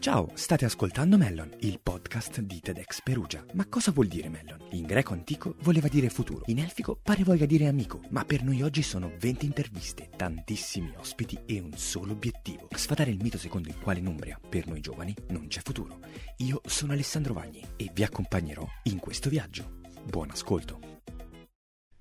Ciao, state ascoltando Mellon, il podcast di TEDx Perugia. Ma cosa vuol dire Mellon? In greco antico voleva dire futuro, in elfico pare voglia dire amico, ma per noi oggi sono 20 interviste, tantissimi ospiti e un solo obiettivo, sfatare il mito secondo il quale in Umbria, per noi giovani, non c'è futuro. Io sono Alessandro Vagni e vi accompagnerò in questo viaggio. Buon ascolto!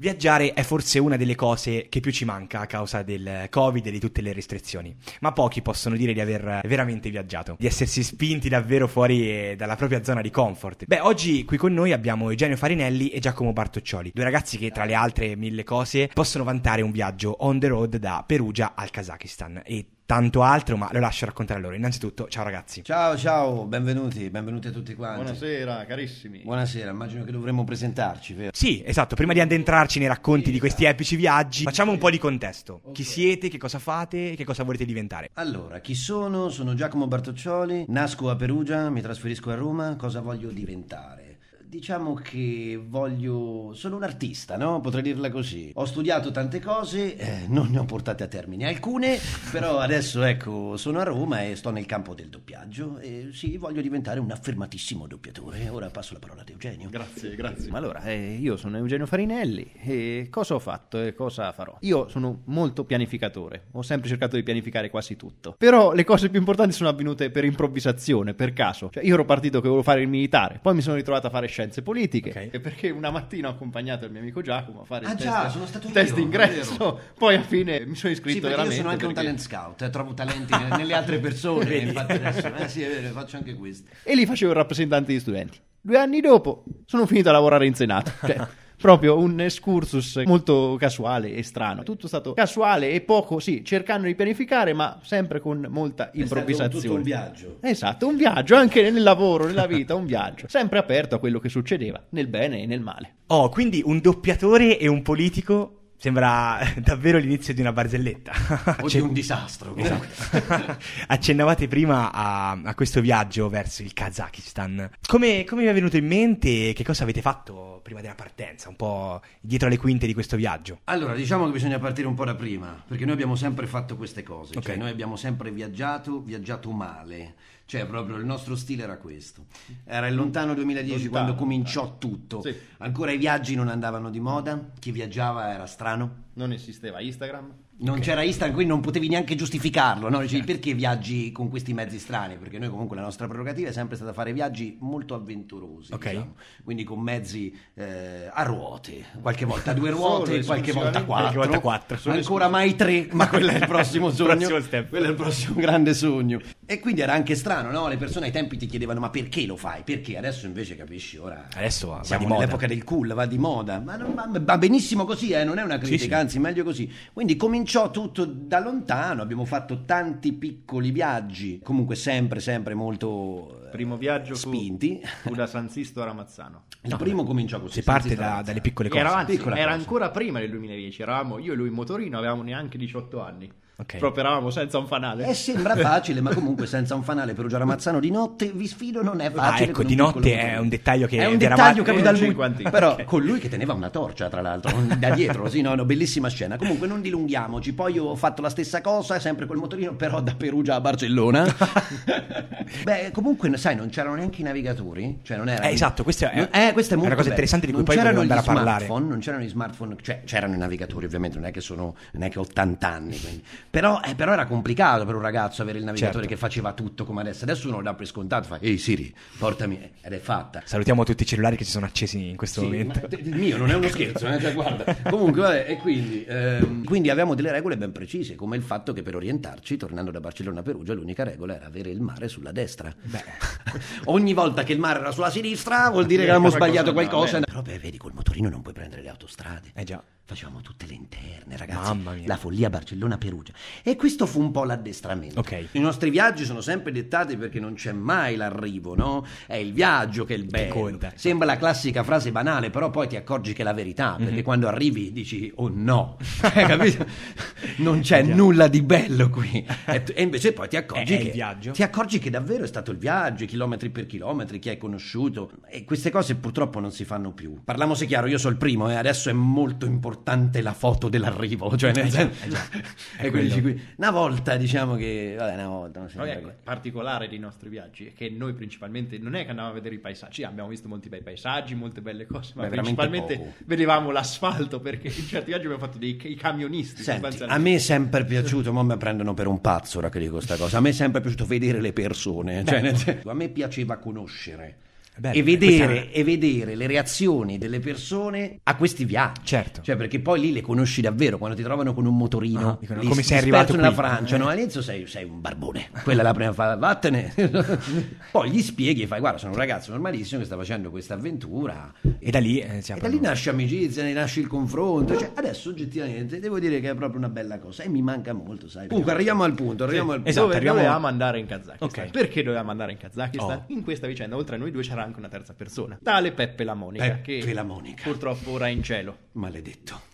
Viaggiare è forse una delle cose che più ci manca a causa del Covid e di tutte le restrizioni, ma pochi possono dire di aver veramente viaggiato, di essersi spinti davvero fuori eh, dalla propria zona di comfort. Beh, oggi qui con noi abbiamo Eugenio Farinelli e Giacomo Bartoccioli, due ragazzi che tra le altre mille cose possono vantare un viaggio on the road da Perugia al Kazakistan e tanto altro, ma lo lascio raccontare a loro. Innanzitutto, ciao ragazzi. Ciao, ciao, benvenuti, benvenuti a tutti quanti. Buonasera, carissimi. Buonasera, immagino che dovremmo presentarci, vero? Sì, esatto, prima di addentrarci nei racconti sì, di questi esatto. epici viaggi, facciamo un po' di contesto. Okay. Chi siete, che cosa fate, che cosa volete diventare? Allora, chi sono? Sono Giacomo Bartoccioli, nasco a Perugia, mi trasferisco a Roma, cosa voglio diventare? Diciamo che voglio. Sono un artista, no? Potrei dirla così. Ho studiato tante cose, eh, non ne ho portate a termine alcune, però adesso ecco, sono a Roma e sto nel campo del doppiaggio e sì, voglio diventare un affermatissimo doppiatore. Ora passo la parola ad Eugenio. Grazie, grazie. Ma allora, eh, io sono Eugenio Farinelli e cosa ho fatto e cosa farò? Io sono molto pianificatore, ho sempre cercato di pianificare quasi tutto. Però le cose più importanti sono avvenute per improvvisazione, per caso. Cioè, io ero partito che volevo fare il militare, poi mi sono ritrovato a fare scienze politiche. Okay. E perché una mattina ho accompagnato il mio amico Giacomo a fare ah, il già, test, sono stato test io, ingresso. Poi alla fine mi sono iscritto sì, veramente. Io sono anche perché... un talent scout, eh, trovo talenti nelle altre persone. infatti adesso eh, sì, è vero, faccio anche questo. E lì facevo il rappresentante di studenti. Due anni dopo sono finito a lavorare in Senato. Cioè, proprio un excursus molto casuale e strano. Tutto stato casuale e poco, sì, cercando di pianificare, ma sempre con molta improvvisazione. È stato un viaggio. Esatto, un viaggio anche nel lavoro, nella vita, un viaggio. Sempre aperto a quello che succedeva, nel bene e nel male. Oh, quindi un doppiatore e un politico Sembra davvero l'inizio di una barzelletta. O di un disastro. Esatto. Accennavate prima a, a, questo viaggio verso il Kazakistan. Come, come, vi è venuto in mente? Che cosa avete fatto prima della partenza? Un po' dietro le quinte di questo viaggio? Allora, diciamo che bisogna partire un po' da prima, perché noi abbiamo sempre fatto queste cose. Cioè, okay. Cioè, noi abbiamo sempre viaggiato, viaggiato male. Cioè, proprio il nostro stile era questo. Era il lontano 2010 lontano, quando cominciò tutto. Sì. Ancora i viaggi non andavano di moda, chi viaggiava era strano. Non esisteva Instagram. Non okay. c'era Instagram, quindi non potevi neanche giustificarlo. No? Dicevi, perché viaggi con questi mezzi strani? Perché noi comunque la nostra prerogativa è sempre stata fare viaggi molto avventurosi, okay. diciamo. quindi con mezzi eh, a ruote, qualche volta due ruote, qualche volta quattro, qualche volta quattro. ancora mai tre, ma quello è il prossimo sogno, quello è il prossimo grande sogno. E quindi era anche strano, no? le persone ai tempi ti chiedevano ma perché lo fai? Perché? Adesso invece capisci, ora Adesso va siamo di nell'epoca del cool, va di moda, ma, non, ma va benissimo così, eh? non è una critica, sì, sì. anzi meglio così. Quindi cominciamo cominciò tutto da lontano, abbiamo fatto tanti piccoli viaggi, comunque sempre, sempre molto eh, primo viaggio spinti. Fu, fu da San Sisto a Ramazzano. Il no, primo cominciò così. Si parte da, dalle piccole cose. Era, anzi, era ancora prima del 2010, eravamo io e lui in motorino, avevamo neanche 18 anni. Okay. Proprio eravamo senza un fanale. Eh, sembra facile, ma comunque senza un fanale per Perugia Ramazzano di notte, vi sfido, non è facile. Ah, ecco, di notte è un dettaglio che è un dettaglio che dal lui. Però okay. con lui che teneva una torcia, tra l'altro, da dietro, sì, no, no, bellissima scena. Comunque non dilunghiamoci. Poi io ho fatto la stessa cosa, sempre col motorino, però da Perugia a Barcellona. Beh, comunque, sai, non c'erano neanche i navigatori. Cioè, non era. Eh, esatto, questo è, eh, questo è, molto è una cosa interessante di cui non poi dobbiamo andare a parlare. Non c'erano gli smartphone, cioè c'erano i navigatori, ovviamente, non è che sono, non è che 80 anni. Quindi. Però, eh, però era complicato per un ragazzo avere il navigatore certo. che faceva tutto come adesso. Adesso uno lo dà per scontato, fa ehi Siri, portami, ed è fatta. Salutiamo tutti i cellulari che si sono accesi in questo sì, momento. il mio non è uno scherzo, eh? cioè, guarda. Comunque, vabbè, e quindi, ehm, quindi avevamo delle regole ben precise, come il fatto che per orientarci, tornando da Barcellona a Perugia, l'unica regola era avere il mare sulla destra. Ogni volta che il mare era sulla sinistra vuol dire che avevamo sbagliato qualcosa. No, Però beh, vedi, col motorino non puoi prendere le autostrade. Eh già. Facevamo tutte le interne, ragazzi. Mamma mia. La follia Barcellona-Perugia. E questo fu un po' l'addestramento. Okay. I nostri viaggi sono sempre dettati perché non c'è mai l'arrivo, no? È il viaggio che è il bello. Sembra la classica frase banale, però poi ti accorgi che è la verità, perché mm-hmm. quando arrivi dici "Oh no". Capito? Non c'è nulla di bello qui. E invece poi ti accorgi è, che è viaggio. ti accorgi che davvero è stato il viaggio, chilometri per chilometri, chi hai conosciuto e queste cose purtroppo non si fanno più. Parliamoci chiaro, io sono il primo e adesso è molto importante importante la foto dell'arrivo. Cioè, nel senso, è qui. Una volta, diciamo che... Vabbè, una volta. Non Poi ecco, particolare dei nostri viaggi è che noi principalmente non è che andavamo a vedere i paesaggi, abbiamo visto molti bei paesaggi, molte belle cose, ma Beh, principalmente vedevamo l'asfalto perché in certi viaggi abbiamo fatto dei i camionisti. Senti, a me è sempre piaciuto, ma mi prendono per un pazzo ora che dico questa cosa, a me è sempre piaciuto vedere le persone, cioè, a me piaceva conoscere Bello, e, vedere, questa... e, vedere, le reazioni delle persone a questi viaggi. Certo. Cioè, perché poi lì le conosci davvero quando ti trovano con un motorino. Ah, dicono, come sei arrivato nella Francia, eh. no? All'inizio sei, sei, un barbone. Quella è la prima fase, vattene. poi gli spieghi e fai, guarda, sono un ragazzo normalissimo che sta facendo questa avventura. E da lì, eh, e da lì nasce amicizia, ne nasce il confronto. Cioè, adesso oggettivamente devo dire che è proprio una bella cosa e mi manca molto, sai. Comunque arriviamo al punto, arriviamo sì, al punto. Esatto, Dove arriviamo... dovevamo andare in Kazakistan. Okay. Perché dovevamo andare in Kazakistan? Oh. In questa vicenda, oltre a noi due c'era anche una terza persona tale Peppe la Monica, Peppe che la Monica. purtroppo ora è in cielo. Maledetto.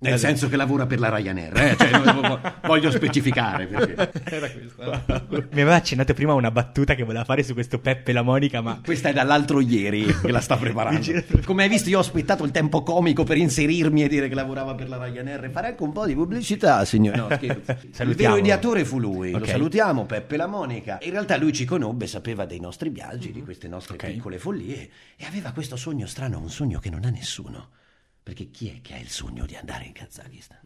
Nel eh, senso che lavora per la Ryanair, eh? cioè, voglio specificare. Perché... Era questo. Mi aveva accennato prima una battuta che voleva fare su questo Peppe la Monica, ma... Questa è dall'altro ieri che la sta preparando. Come hai visto io ho aspettato il tempo comico per inserirmi e dire che lavorava per la Ryanair e fare anche un po' di pubblicità, signore. No, scherzo. Il vero ideatore fu lui, okay. lo salutiamo, Peppe la Monica. In realtà lui ci conobbe, sapeva dei nostri viaggi, di queste nostre okay. piccole follie e aveva questo sogno strano, un sogno che non ha nessuno. Perché chi è che ha il sogno di andare in Kazakistan?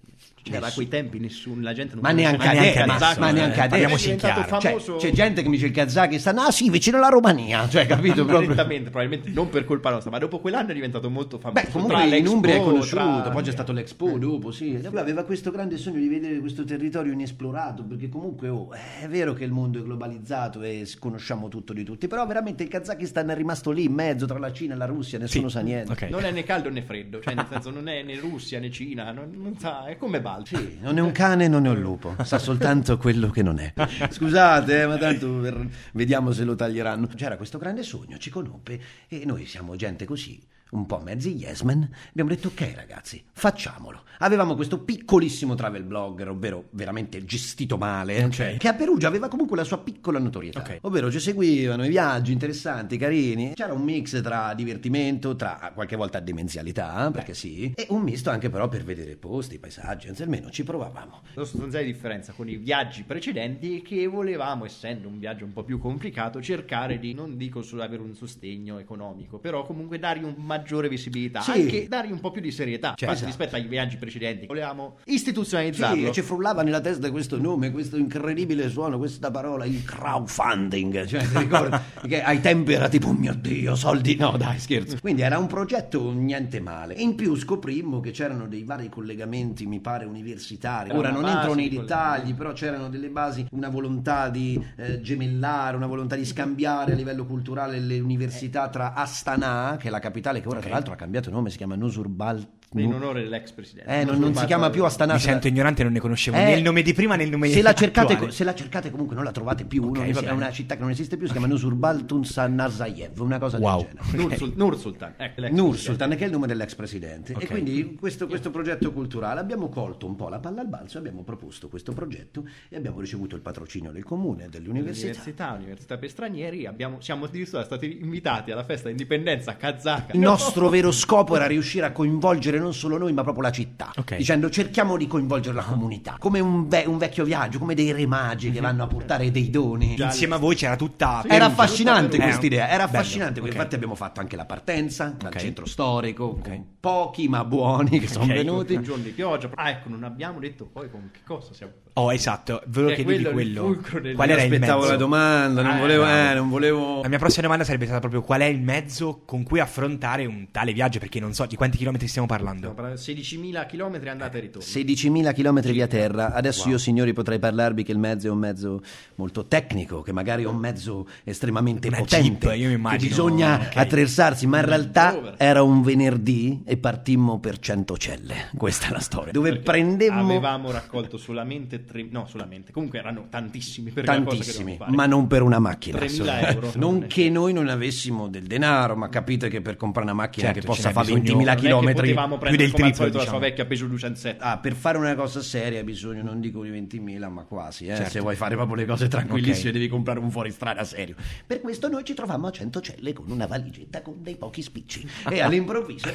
Cioè, a quei tempi nessuno, la gente non ma neanche, adesso, ma, ma neanche eh, adesso. Cioè, c'è gente che mi dice il Kazakistan, ah sì, vicino alla Romania. Cioè, capito? Proprio. probabilmente non per colpa nostra, ma dopo quell'anno è diventato molto famoso. Beh, comunque in Umbria è conosciuto, tra... poi c'è stato l'Expo dopo, sì. Lui aveva questo grande sogno di vedere questo territorio inesplorato, perché comunque oh, è vero che il mondo è globalizzato e conosciamo tutto di tutti, però veramente il Kazakistan è rimasto lì in mezzo tra la Cina e la Russia, nessuno sì. sa niente. Okay. Non è né caldo né freddo, cioè nel senso non è né Russia né Cina, non, non sa, è come Balti. Sì, non è un cane, non è un lupo, sa soltanto quello che non è. Scusate, eh, ma tanto per... vediamo se lo taglieranno. C'era questo grande sogno, ci conobbe e noi siamo gente così un po' mezzi yes man, abbiamo detto ok ragazzi, facciamolo. Avevamo questo piccolissimo travel blogger, ovvero veramente gestito male, okay. cioè, che a Perugia aveva comunque la sua piccola notorietà. Okay. Ovvero ci seguivano i viaggi interessanti, carini. C'era un mix tra divertimento, tra qualche volta demenzialità, perché sì, e un misto anche però per vedere posti, paesaggi, anzi almeno ci provavamo. La sostanziale differenza con i viaggi precedenti è che volevamo, essendo un viaggio un po' più complicato, cercare di, non dico solo avere un sostegno economico, però comunque dargli un maggiore maggiore visibilità, sì. anche dargli un po' più di serietà cioè, esatto. rispetto ai viaggi precedenti. Volevamo istituzionalizzarlo. Sì, ci frullava nella testa questo nome, questo incredibile suono, questa parola, il crowdfunding. Cioè, ti ricordi che ai tempi era tipo, oh mio Dio, soldi. No, dai, scherzo. Quindi era un progetto niente male. In più scoprimmo che c'erano dei vari collegamenti, mi pare, universitari. Ora non entro nei dettagli, però c'erano delle basi, una volontà di eh, gemellare, una volontà di scambiare a livello culturale le università tra Astana, che è la capitale che ora tra l'altro ha cambiato nome, si chiama Nusurbal in onore dell'ex presidente. Eh, non, non si chiama più Astana. Mi sento ignorante, non ne conoscevo eh, né il nome di prima né il nome se la cercate. Se la cercate comunque non la trovate più, okay, è una città che non esiste più, si chiama Nusurbaltun Narzayev, una cosa wow. del genere. Okay. Nur, Sultan, ecco, Nur Sultan, che è il nome dell'ex presidente. Okay. E quindi questo, questo progetto culturale abbiamo colto un po' la palla al balzo, abbiamo proposto questo progetto e abbiamo ricevuto il patrocinio del comune, delle università. Università, per stranieri, abbiamo, siamo addirittura stati invitati alla festa d'indipendenza kazaka. Il nostro vero scopo era riuscire a coinvolgere non solo noi, ma proprio la città, okay. dicendo cerchiamo di coinvolgere la comunità, come un, ve- un vecchio viaggio, come dei re magi che mhm. vanno a portare dei doni. Insieme a voi c'era tutta... Era affascinante questa idea, era affascinante, okay. infatti abbiamo fatto anche la partenza dal okay. centro storico, con pochi ma buoni che sono venuti. Un giorno di pioggia, ah ecco, non abbiamo detto poi con che cosa siamo... Oh, esatto, volevo chiedervi quello. quello. Qual era il mezzo? Aspettavo la domanda, non, ah, volevo, eh, non volevo... La mia prossima domanda sarebbe stata proprio qual è il mezzo con cui affrontare un tale viaggio, perché non so di quanti chilometri stiamo parlando. Stiamo parlando 16.000 km andata e ritorno. 16.000 km via terra. Adesso wow. io, signori, potrei parlarvi che il mezzo è un mezzo molto tecnico, che magari è un mezzo estremamente Una potente. Jeep, io mi immagino. Che bisogna okay. attrezzarsi, ma in realtà era un venerdì e partimmo per Centocelle. Questa è la storia. Dove prendemmo... Avevamo raccolto solamente solamente 3 no solamente comunque erano tantissimi per tantissimi ma non per una macchina 3.000 euro non che noi non avessimo del denaro ma capite che per comprare una macchina Certo, che possa fare bisogno- 20.000 km potevamo più prendere del triplo, solito la diciamo. sua vecchia Peugeot 207 Ah, per fare una cosa seria hai bisogno non dico di 20.000 ma quasi eh? Certo. se vuoi fare proprio le cose tranquillissime Ok. devi comprare un fuoristrada serio per questo noi ci trovammo a Centocelle con una valigetta con dei pochi spicci e all'improvviso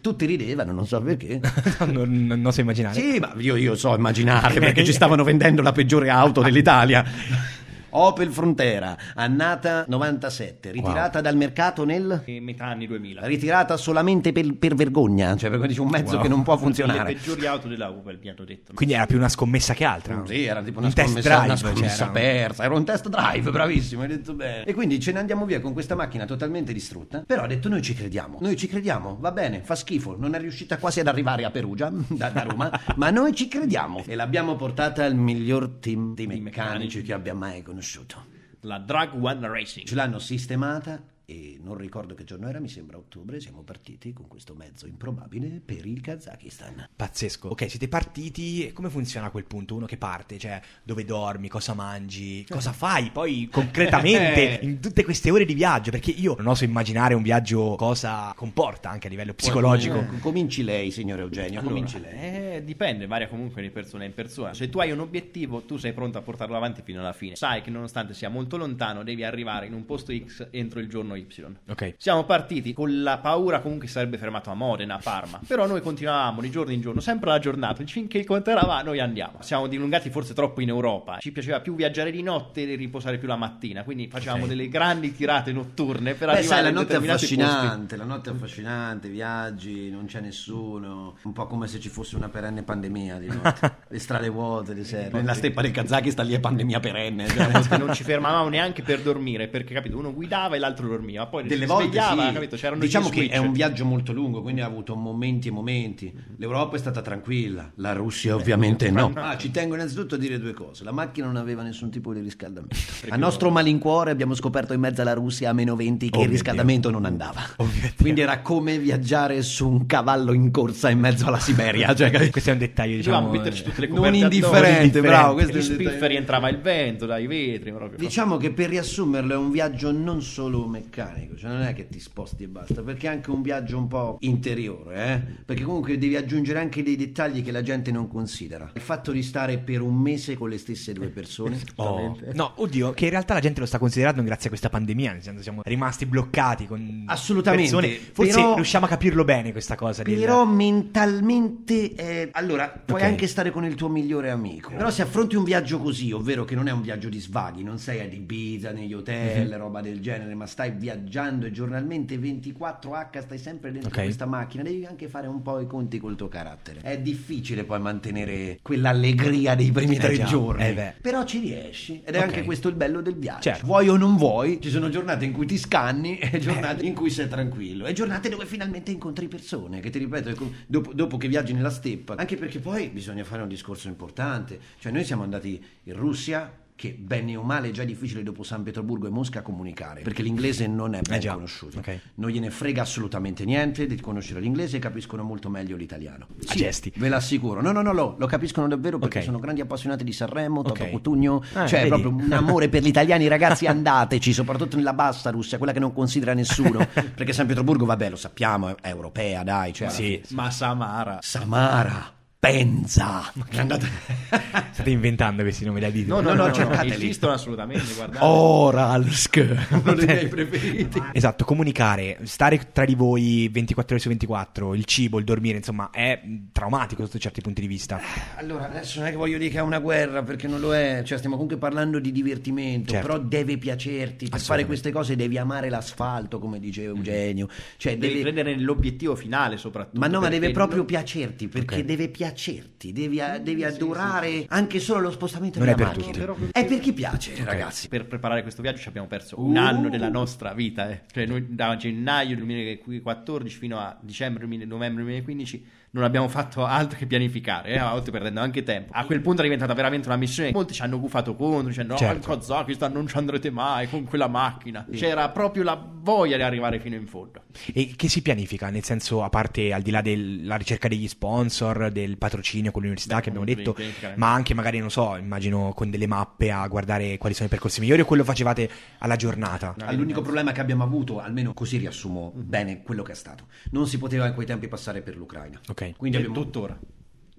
tutti ridevano non so perché non, non- non so immaginare. Sì, ma io, io so immaginare perché ci stavano vendendo la peggiore auto dell'Italia. Opel Frontera, annata 97, ritirata dal mercato nel... e metà anni 2000 Ritirata solamente per, per vergogna, cioè perché dice un mezzo Wow. che non può le funzionare. peggiori auto della Opel mi hanno detto Quindi era più una scommessa che altra. Sì, era tipo una un test scommessa, drive. una scommessa c'era. persa, era un test drive, bravissimo, hai detto bene. E quindi ce ne andiamo via con questa macchina totalmente distrutta, però ha detto noi ci crediamo, noi ci crediamo, va bene, fa schifo, non è riuscita quasi ad arrivare a Perugia, da, da Roma, ma noi ci crediamo. E l'abbiamo portata al miglior team di meccanici che abbia mai conosciuto. La Drag One Racing. Ce l'hanno sistemata e non ricordo che giorno era, mi sembra ottobre, siamo partiti con questo mezzo improbabile per il Kazakistan. Pazzesco. Ok, siete partiti e come funziona a quel punto? Uno che parte, cioè dove dormi, cosa mangi, cosa fai poi concretamente in tutte queste ore di viaggio? Perché io non oso immaginare un viaggio cosa comporta anche a livello psicologico. Eh, Cominci lei, signor Eugenio, Allora, cominci lei. eh, dipende, varia comunque di persona in persona. Se tu hai un obiettivo, tu sei pronto a portarlo avanti fino alla fine. Sai che nonostante sia molto lontano, devi arrivare in un posto X entro il giorno Y. Ok. Siamo partiti con la paura comunque si sarebbe fermato a Modena, a Parma. Però noi continuavamo di giorno in giorno, sempre la giornata. Finché il conto era va, noi andiamo. Siamo dilungati forse troppo in Europa. Ci piaceva più viaggiare di notte e riposare più la mattina. Quindi facevamo Ok. delle grandi tirate notturne per Beh, arrivare sai, la notte è determinati posti. affascinante, la notte è affascinante, viaggi, non c'è nessuno, un po' come se ci fosse una perenne pandemia di notte. le strade vuote, le sere. Nella steppa del Kazakistan lì è pandemia perenne. cioè, non ci fermavamo neanche per dormire perché capito uno guidava e l'altro dormiva poi Delle si volte sì. capito c'erano diciamo che switch. è un viaggio molto lungo, quindi ha avuto momenti e momenti. L'Europa è stata tranquilla, la Russia ovviamente no. Ah, ci tengo innanzitutto a dire due cose. La macchina non aveva nessun tipo di riscaldamento. A nostro malincuore abbiamo scoperto in mezzo alla Russia a meno 20 che Oh il riscaldamento non andava. Oh Dio. Quindi era come viaggiare su un cavallo in corsa in mezzo alla Siberia. Cioè? Questo è un dettaglio, diciamo. le non indifferente, bravo, questo Gli entrava il vento dai vetri proprio. Diciamo che per riassumerlo è un viaggio non solo meccanico, cioè non è che ti sposti e basta, perché è anche un viaggio un po' interiore, eh? perché comunque devi aggiungere anche dei dettagli che la gente non considera. Il fatto di stare per un mese con le stesse due persone, Oh, no, oddio, che in realtà la gente lo sta considerando grazie a questa pandemia, nel senso siamo rimasti bloccati con Assolutamente, persone. Forse però- riusciamo a capirlo bene questa cosa. del- Però mentalmente, eh, allora, puoi Ok. anche stare con il tuo migliore amico. Però se affronti un viaggio così, ovvero che non è un viaggio di svaghi, non sei ad Ibiza, negli hotel, Mhm. roba del genere, ma stai viaggiando e giornalmente 24H, stai sempre dentro Ok. questa macchina, devi anche fare un po' i conti col tuo carattere. È difficile poi mantenere quell'allegria dei primi Eh tre già, giorni. eh. Però ci riesci ed è Ok. anche questo il bello del viaggio. Certo. Vuoi o non vuoi, ci sono giornate in cui ti scanni e giornate in cui sei tranquillo e giornate dove finalmente incontri persone che ti ripeto com- dopo, dopo che viaggi nella steppa anche perché poi bisogna fare un discorso importante cioè noi siamo andati in Russia che bene o male è già difficile dopo San Pietroburgo e Mosca comunicare perché l'inglese non è ben Eh già, conosciuto ok. non gliene frega assolutamente niente di conoscere l'inglese e capiscono molto meglio l'italiano A gesti. ve l'assicuro no no no lo, lo capiscono davvero perché Ok. sono grandi appassionati di Sanremo Toto Ok. Cutugno Eh, cioè è vedi? proprio un amore per gli italiani, ragazzi, andateci, soprattutto nella bassa Russia, quella che non considera nessuno. Perché San Pietroburgo, vabbè, lo sappiamo, è, europea, dai. Cioè, Sì, ma Samara Samara, Penza. Che andate... state inventando questi nomi da video. no no No, no, no, no, cercateli. esistono assolutamente guardate Oralsk, uno dei miei preferiti. Esatto, comunicare, stare tra di voi 24 ore su 24, il cibo, il dormire, insomma, è traumatico sotto certi punti di vista. Allora, adesso non è che voglio dire che è una guerra, perché non lo è, cioè stiamo comunque parlando di divertimento, Certo. però deve piacerti, per fare queste cose devi amare l'asfalto, come dice Eugenio, cioè devi devi... credere nell'obiettivo finale soprattutto Ma no, ma deve proprio lo- piacerti, perché Ok. deve piacerti, devi, devi adorare anche solo lo spostamento Non della è per macchina. tutti. È per chi piace, ragazzi. per preparare questo viaggio ci abbiamo perso Uh. un anno della nostra vita eh. cioè noi da gennaio 2014 fino a dicembre 2000 novembre 2015 non abbiamo fatto altro che pianificare eh, a volte perdendo anche tempo a quel punto è diventata veramente una missione molti ci hanno gufato contro dicendo no Certo. al Kazakistan non ci andrete mai con quella macchina c'era proprio la voglia di arrivare fino in fondo. E che si pianifica? Nel senso, a parte al di là della ricerca degli sponsor, del patrocinio con l'università Beh, che abbiamo detto, ma anche magari, non so, immagino con delle mappe a guardare quali sono i percorsi migliori o quello facevate alla giornata? No, L'unico problema che abbiamo avuto, almeno così riassumo bene quello che è stato, non si poteva in quei tempi passare per l'Ucraina. Ok. Quindi e abbiamo... tuttora.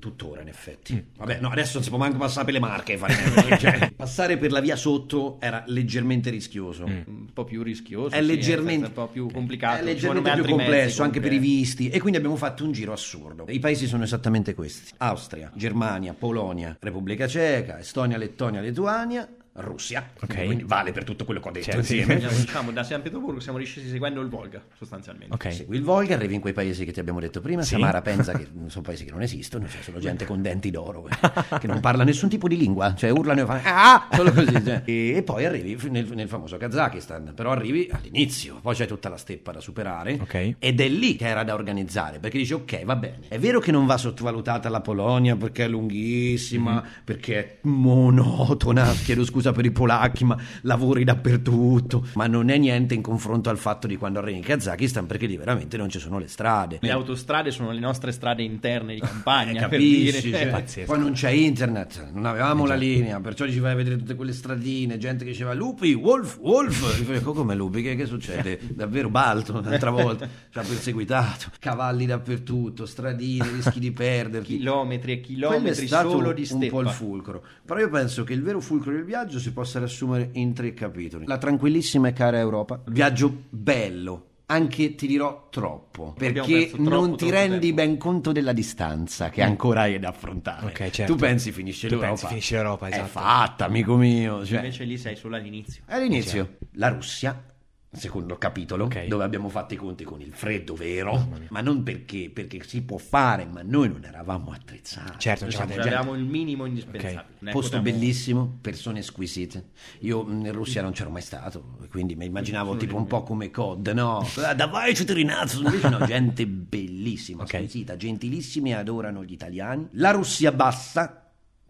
Tuttora, in effetti. Mm. Vabbè, no, adesso non si può manco passare per le marche. Fare... cioè, passare per la via sotto era leggermente rischioso. Mm. Un po' più rischioso. È sì, leggermente è un po' più complicato. È leggermente più complesso anche per i visti. E quindi abbiamo fatto un giro assurdo. I paesi sono esattamente questi: Austria, Germania, Polonia, Repubblica Ceca, Estonia, Lettonia, Lituania. Russia, okay. quindi vale per tutto quello che ho detto certo, insieme. Sì. diciamo, da San Pietroburgo siamo riscesi seguendo il Volga, sostanzialmente. Okay. Segui il Volga, arrivi in quei paesi che ti abbiamo detto prima, sì. Samara pensa che sono paesi che non esistono, cioè sono gente con denti d'oro, che non parla nessun tipo di lingua, cioè urlano e fanno ah, solo così. Cioè. E, e, poi arrivi nel, nel, famoso Kazakistan, però arrivi all'inizio, poi c'è tutta la steppa da superare okay. ed è lì che era da organizzare, perché dici ok, va bene, è vero che non va sottovalutata la Polonia perché è lunghissima, mm-hmm. perché è monotona, chiedo scusa per i polacchi, ma lavori dappertutto. Ma non è niente in confronto al fatto di quando arrivi in Kazakistan, perché lì veramente non ci sono le strade. Le autostrade sono le nostre strade interne di campagna. Eh, capisci? Cioè, poi non c'è internet, non avevamo eh, la linea, perciò ci vai a vedere tutte quelle stradine, gente che diceva lupi, wolf, wolf. Come lupi? Che, che succede? Davvero balto un'altra volta, ci ha perseguitato. Cavalli dappertutto, stradine, rischi di perderti. Chilometri e chilometri solo di steppa. un po' il fulcro. Però io penso che il vero fulcro del viaggio si possa riassumere in tre capitoli. La tranquillissima e cara Europa, viaggio bello, anche ti dirò troppo perché troppo, non ti rendi tempo. ben conto della distanza che ancora hai da affrontare okay, certo. tu pensi finisce tu l'Europa pensi finisce l'Europa esatto. è fatta amico mio cioè, invece lì sei solo all'inizio all'inizio la Russia secondo capitolo, okay. dove abbiamo fatto i conti con il freddo vero, ma non perché, perché si può fare, ma noi non eravamo attrezzati. Certo, cioè, avevamo il minimo indispensabile. Okay. Posto potevamo... bellissimo, persone squisite. Io in Russia non c'ero mai stato, quindi mi immaginavo tipo un po' come COD, no? Ah, Davai cittadinazzo, invece no, gente bellissima, okay. squisita, gentilissimi, adorano gli italiani. La Russia bassa,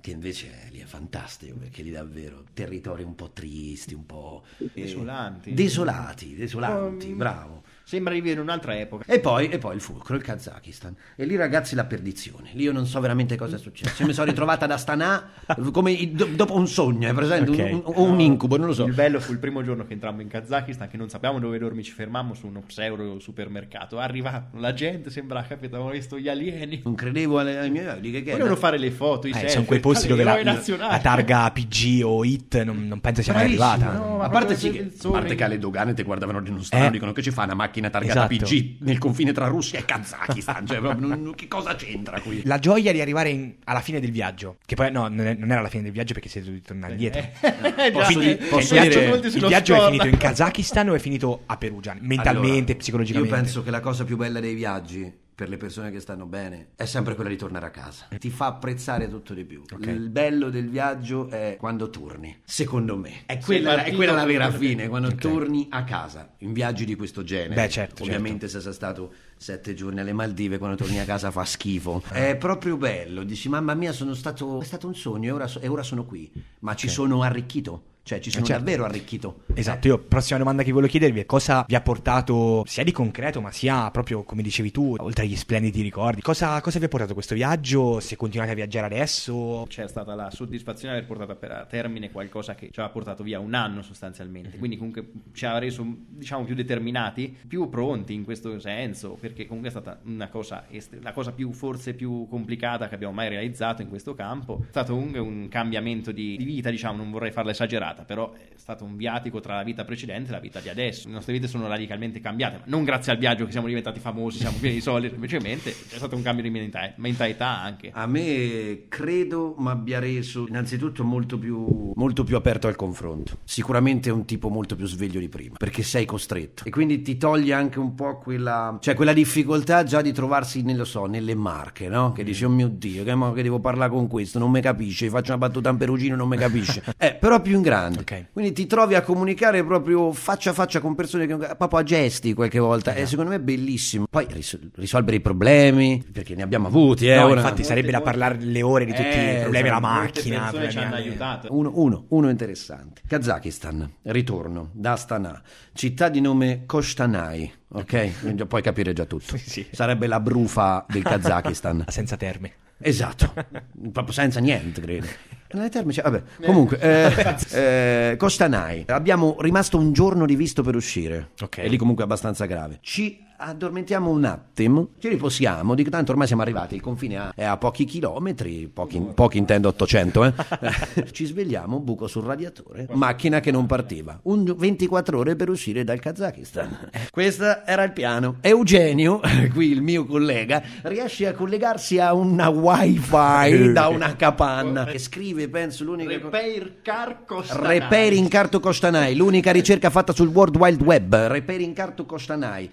che invece lì è fantastico perché lì davvero territori un po' tristi, un po' eh, desolanti, desolati, desolanti, um, bravo. Sembra di vivere un'altra epoca. E poi, e poi il fulcro, il Kazakistan. E lì ragazzi la perdizione. Lì io non so veramente cosa è successo. Io mi sono ritrovata ad Astana come do, dopo un sogno, è presente? Okay. Un, un, o un incubo, non lo so. Il bello fu il primo giorno che entrammo in Kazakistan, che non sappiamo dove dormi, ci fermammo su uno pseudo supermercato. Arrivato, la gente sembra, capito, avevano visto gli alieni. Non credevo alle, alle mie... Di che, che Volevano fare le foto, i eh, selfie. Sono quei posti dove la, la, targa PG o IT non, non penso sia mai arrivata. No, a parte, sì, che, a parte che alle dogane ti guardavano di uno strano, eh, dicono che ci fa una macchina targata esatto. PG nel confine tra Russia e Kazakistan. cioè, che cosa c'entra qui? La gioia di arrivare in, alla fine del viaggio, che poi no, non, è, non, era la fine del viaggio perché siete dovuti tornare indietro. Eh, posso, Quindi, posso il viaggio, il viaggio è finito in Kazakistan o è finito a Perugia? Mentalmente, allora, psicologicamente? Io penso che la cosa più bella dei viaggi per le persone che stanno bene è sempre quella di tornare a casa. Ti fa apprezzare tutto di più. Okay. Il bello del viaggio è quando torni, secondo me. È quella, è quella la vera fine, quando okay. torni a casa in viaggi di questo genere. Beh, certo, Ovviamente certo. se sei stato sette giorni alle Maldive, quando torni a casa fa schifo. È proprio bello. Dici, mamma mia, sono stato, è stato un sogno e ora, e ora sono qui. Ma okay. ci sono arricchito cioè ci sono certo. davvero arricchito. Esatto, io prossima domanda che voglio chiedervi è cosa vi ha portato sia di concreto ma sia proprio come dicevi tu, oltre agli splendidi ricordi, cosa, cosa vi ha portato questo viaggio, se continuate a viaggiare adesso? C'è stata la soddisfazione di aver portato a termine qualcosa che ci aveva portato via un anno sostanzialmente, mm-hmm. quindi comunque ci ha reso diciamo più determinati, più pronti in questo senso, perché comunque è stata una cosa, la cosa più forse più complicata che abbiamo mai realizzato in questo campo, è stato comunque un cambiamento di, di vita, diciamo, non vorrei farla esagerare cambiata, però è stato un viatico tra la vita precedente e la vita di adesso. Le nostre vite sono radicalmente cambiate, ma non grazie al viaggio che siamo diventati famosi, siamo pieni di soldi, semplicemente c'è stato un cambio di mentalità anche. A me credo mi abbia reso innanzitutto molto più, molto più aperto al confronto. Sicuramente è un tipo molto più sveglio di prima, perché sei costretto. E quindi ti toglie anche un po' quella, cioè quella difficoltà già di trovarsi, nello so, nelle marche, no? Che dici, oh mio Dio, che, che devo parlare con questo, non mi capisce, faccio una battuta in perugino, non mi capisce. eh, però più in grande grande. Ok. Quindi ti trovi a comunicare proprio faccia a faccia con persone che proprio a gesti qualche volta. E secondo me è bellissimo. Poi ris- risolvere i problemi, perché ne abbiamo avuti, eh. No, ora- infatti sarebbe da parlare le ore di tutti Eh, i problemi alla esatto. Macchina. ci hanno aiutato. Uno, uno, uno interessante. Kazakistan, ritorno da Astana, città di nome Kostanai, ok? Puoi capire già tutto. Sì. Sarebbe la brufa del Kazakistan. Senza terme. Esatto, proprio senza niente, credo. Nelle terme c'è, vabbè. Comunque, eh, eh, Costanai. Abbiamo rimasto un giorno di visto per uscire. Ok. E lì comunque è abbastanza grave. Ci addormentiamo un attimo, ci riposiamo, dico tanto ormai siamo arrivati, il confine è a pochi chilometri, pochi, pochi intendo 800, eh. ci svegliamo, buco sul radiatore, macchina che non partiva, un 24 ore per uscire dal Kazakistan. Questo era il piano. Eugenio, qui il mio collega, riesce a collegarsi a una wifi da una capanna e scrive, penso, l'unica. Repair car costa Repairing Carto Costanai, l'unica ricerca fatta sul World Wide Web. Repairing Carto Costanai.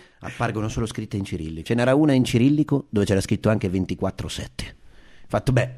Appargono solo scritte in cirillico. Ce n'era una in cirillico dove c'era scritto anche 24-7. Fatto, beh,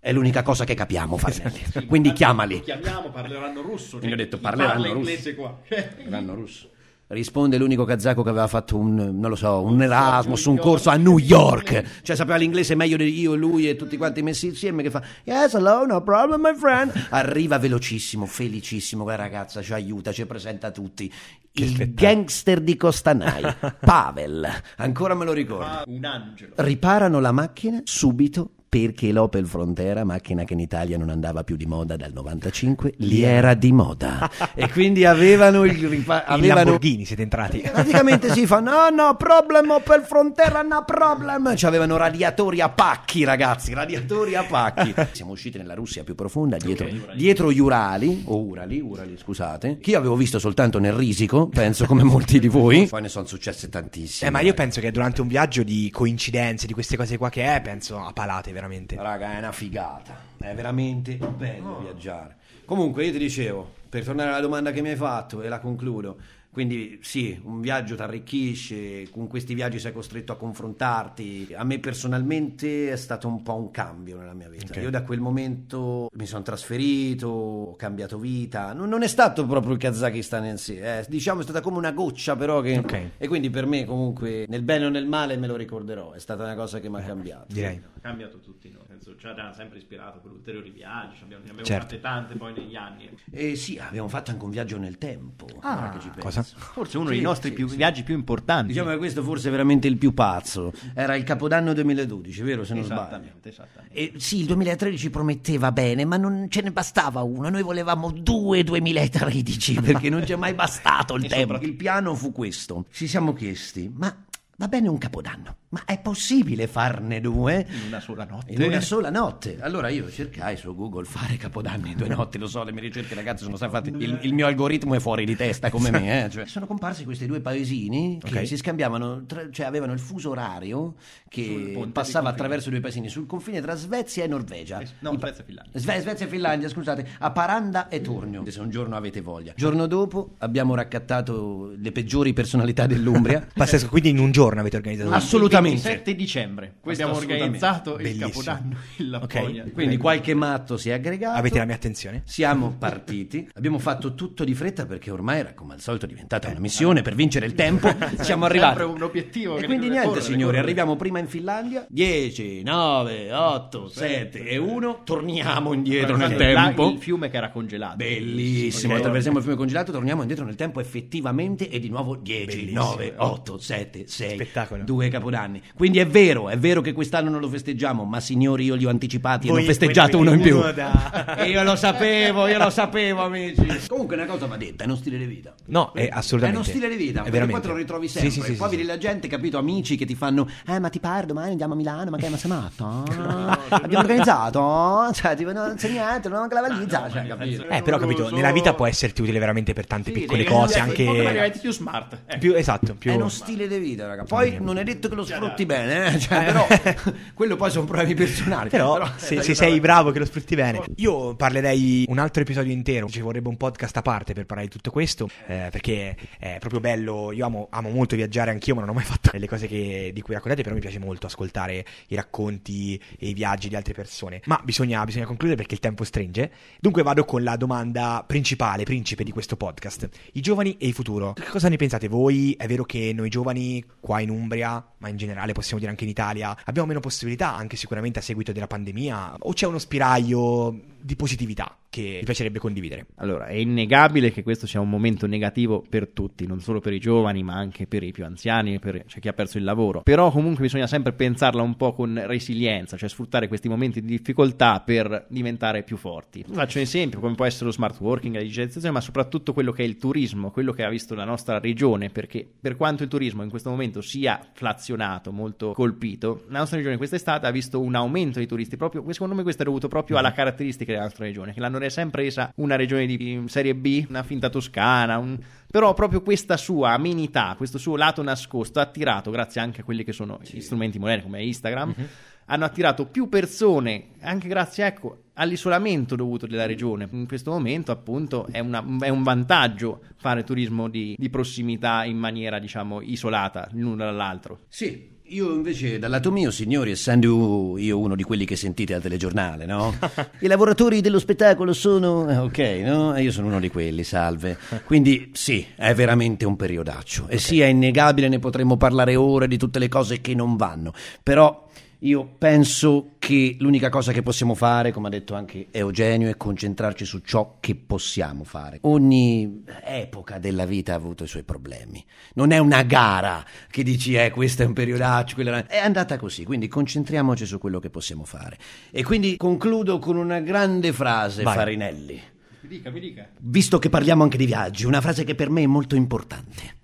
è l'unica cosa che capiamo. Farinelli. Quindi chiamali. Chiamiamo, parleranno russo. Io ho detto, chi parleranno parla russo. inglese qua. Parleranno russo. Risponde l'unico kazako che aveva fatto un, non lo so, un Erasmus, un corso a New York. Cioè sapeva l'inglese meglio di io, lui e tutti quanti messi insieme che fa Yes, hello, no problem, my friend. Arriva velocissimo, felicissimo, quella ragazza ci aiuta, ci presenta tutti. Il spettacolo. gangster di Costanai, Pavel, ancora me lo ricordo. Ah, un angelo. Riparano la macchina subito perché l'Opel Frontera, macchina che in Italia non andava più di moda dal 95, li era di moda. e quindi avevano il ripa- avevano Lamborghini siete entrati. Praticamente si fa no no problem Opel Frontera no problem Ci avevano radiatori a pacchi ragazzi Radiatori a pacchi Siamo usciti nella Russia più profonda Dietro, dietro gli Urali O Urali, Urali scusate Che io avevo visto soltanto nel Risico Penso come molti di voi Poi ne sono successe tantissime Eh, ma io penso che durante un viaggio di coincidenze, di queste cose qua che è, penso a palate veramente. Raga, è una figata. È veramente bello viaggiare. Comunque, io ti dicevo, per tornare alla domanda che mi hai fatto e la concludo. Quindi sì, un viaggio ti arricchisce, con questi viaggi sei costretto a confrontarti. A me personalmente è stato un po' un cambio nella mia vita. Ok. Io da quel momento mi sono trasferito, ho cambiato vita. Non, non è stato proprio il Kazakistan in sé, eh. diciamo è stata come una goccia però che... Ok. E quindi per me comunque, nel bene o nel male me lo ricorderò, è stata una cosa che mi ha cambiato. Direi. Ha cambiato tutti noi. Senso, ci ha sempre ispirato per ulteriori viaggi. Abbiamo, ne abbiamo Certo. fatte tante poi negli anni. Eh sì, abbiamo fatto anche un viaggio nel tempo. penso. cosa? Forse uno Sì, dei nostri sì, più- sì. viaggi più importanti. Diciamo che questo forse è veramente il più pazzo. Era il Capodanno 2012, vero? Se non sbaglio. Esattamente, esattamente. E sì, il 2013 prometteva bene, ma non ce ne bastava uno. Noi volevamo due 2013 perché non ci è mai bastato il tempo. Il piano fu questo. Ci siamo chiesti, ma va bene un Capodanno, ma è possibile farne due? In una sola notte. In una sola notte. Allora io cercai su Google fare capodanni in due notti, lo so, le mie ricerche ragazzi sono state fatte. Il, il mio algoritmo è fuori di testa come me, eh. Cioè, sono comparsi questi due paesini che Ok. si scambiavano, tra- cioè avevano il fuso orario che passava attraverso i due paesini sul confine tra Svezia e Norvegia. Eh, no, I Svezia e Finlandia. Sve- Svezia e Finlandia, scusate, a Paranda e Tornio, se un giorno avete voglia. Giorno dopo abbiamo raccattato le peggiori personalità dell'Umbria. Pazzesco, quindi in un giorno avete organizzato Ah, Assolutamente. Il 27 dicembre. Questo abbiamo organizzato il Bellissimo. Capodanno in Lapponia. Quindi qualche matto si è aggregato. Avete la mia attenzione? Siamo partiti, abbiamo fatto tutto di fretta perché ormai era come al solito diventata una missione per vincere il tempo. Siamo arrivati. Sempre un obiettivo E quindi niente, correre, signori, arriviamo prima in Finlandia. 10, 9, 8, 7 e 1. Torniamo indietro nel Là, tempo. Il fiume che era congelato. Bellissimo, Ok. attraversiamo il fiume congelato, torniamo indietro nel tempo effettivamente e di nuovo 10, Bellissimo. 9, 8, 7, 6, Spettacolo. due capodanni. Quindi è vero, è vero che quest'anno non lo festeggiamo, ma signori io li ho anticipati e Voi- ne ho festeggiato uno in più. da- E io lo sapevo, io lo sapevo amici. Comunque una cosa va detta, è uno stile di vita. No, è assolutamente. È uno stile di vita, È perché veramente. poi te lo ritrovi sempre. sì, sì, poi sì, vedi sì. la gente, capito, amici che ti fanno "Eh, ma ti pare domani andiamo a Milano, ma che ma sei matto? Abbiamo organizzato?" Cioè, tipo, non c'è niente, non manca la valigia, cioè, capito? Eh, però capito, nella vita può esserti utile veramente per tante Sì, piccole cose, anche più smart. Ecco. più esatto, più È uno stile di vita, raga. Poi non è detto che lo Ci ha sfrutti bene, eh? cioè, però quello poi sono problemi personali. Però, però se, se sei bravo che lo sfrutti bene. Io parlerei un altro episodio intero, ci vorrebbe un podcast a parte per parlare di tutto questo, eh, perché è proprio bello, io amo, amo, molto viaggiare anch'io, ma non ho mai fatto le cose che, di cui raccontate, però mi piace molto ascoltare i racconti e i viaggi di altre persone. Ma bisogna, bisogna concludere perché il tempo stringe. Dunque vado con la domanda principale, principe di questo podcast. I giovani e il futuro. Che cosa ne pensate voi? È vero che noi giovani qua in Umbria, ma in generale possiamo dire anche in Italia, abbiamo meno possibilità, anche sicuramente a seguito della pandemia? O c'è uno spiraglio di positività che mi piacerebbe condividere? Allora, è innegabile che questo sia un momento negativo per tutti, non solo per i giovani, ma anche per i più anziani, per cioè chi ha perso il lavoro. Però comunque bisogna sempre pensarla un po' con resilienza, cioè sfruttare questi momenti di difficoltà per diventare più forti. Faccio un esempio, come può essere lo smart working, la digitalizzazione, ma soprattutto quello che è il turismo, quello che ha visto la nostra regione, perché per quanto il turismo in questo momento sia flazionato, molto colpito, la nostra regione quest'estate ha visto un aumento di turisti, proprio, secondo me questo è dovuto proprio alla caratteristica della nostra regione, che l'hanno sempre resa una regione di serie B, una finta toscana, un... però proprio questa sua amenità, questo suo lato nascosto ha attirato, grazie anche a quelli che sono gli strumenti moderni come Instagram, mm-hmm. hanno attirato più persone, anche grazie ecco, all'isolamento dovuto della regione. In questo momento, appunto, è, una, è un vantaggio fare turismo di, di, prossimità in maniera, diciamo, isolata l'uno dall'altro. Sì, io invece, dal lato mio, signori, essendo io uno di quelli che sentite al telegiornale, no? I lavoratori dello spettacolo sono... Eh, ok, no? Io sono uno di quelli, salve. Quindi sì, è veramente un periodaccio. Okay. E sì, è innegabile, ne potremmo parlare ore di tutte le cose che non vanno. Però io penso che l'unica cosa che possiamo fare, come ha detto anche Eugenio, è concentrarci su ciò che possiamo fare. Ogni epoca della vita ha avuto i suoi problemi. Non è una gara che dici, eh, questo è un periodaccio, quella... è andata così. Quindi concentriamoci su quello che possiamo fare. E quindi concludo con una grande frase, Vai. Farinelli. Mi dica, mi dica. Visto che parliamo anche di viaggi, una frase che per me è molto importante.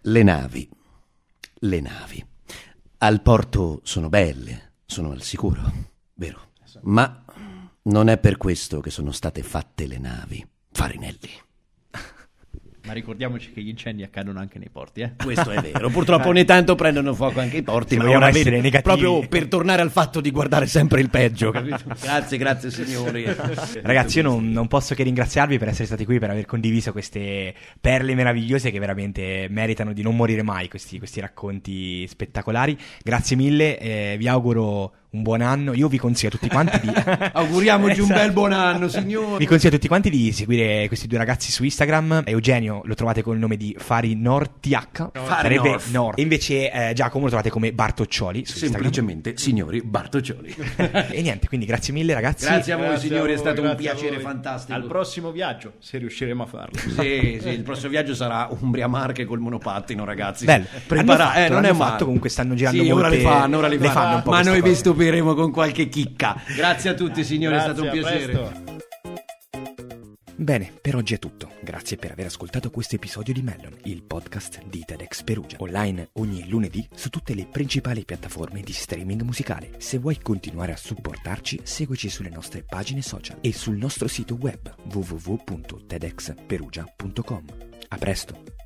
Le navi, le navi al porto sono belle, sono al sicuro, vero? Ma non è per questo che sono state fatte le navi, Farinelli. Ma ricordiamoci che gli incendi accadono anche nei porti, eh? Questo è vero. Purtroppo ogni tanto prendono fuoco anche i porti, ma ora essere negativi. proprio per tornare al fatto di guardare sempre il peggio, capito? grazie, grazie signori. Ragazzi, io non, non, posso che ringraziarvi per essere stati qui, per aver condiviso queste perle meravigliose che veramente meritano di non morire mai, questi, questi racconti spettacolari. Grazie mille, eh, vi auguro un buon anno. Io vi consiglio a tutti quanti di. Auguriamoci esatto. un bel buon anno, signori. Vi consiglio a tutti quanti di seguire questi due ragazzi su Instagram. Eugenio lo trovate con il nome di Fari Nortiach. Fari North. Nord. E invece eh, Giacomo lo trovate come Bartoccioli. Su Semplicemente, signori, Bartoccioli. e niente, quindi grazie mille, ragazzi. Grazie a voi, grazie signori, a voi, è stato un piacere fantastico. Al prossimo viaggio, se riusciremo a farlo. sì, sì, il prossimo viaggio sarà Umbria Marche col monopattino, ragazzi. Bello. Preparate, eh, non è fatto, comunque stanno girando sì, molte... ora le fanno, ora le fanno. Le fanno ma noi vi stupiremo con qualche chicca. Grazie a tutti signori, Grazie, è stato un piacere. Bene, per oggi è tutto. Grazie per aver ascoltato questo episodio di Mellon, il podcast di TEDx Perugia. Online ogni lunedì su tutte le principali piattaforme di streaming musicale. Se vuoi continuare a supportarci, seguici sulle nostre pagine social e sul nostro sito web www.tedxperugia.com. A presto!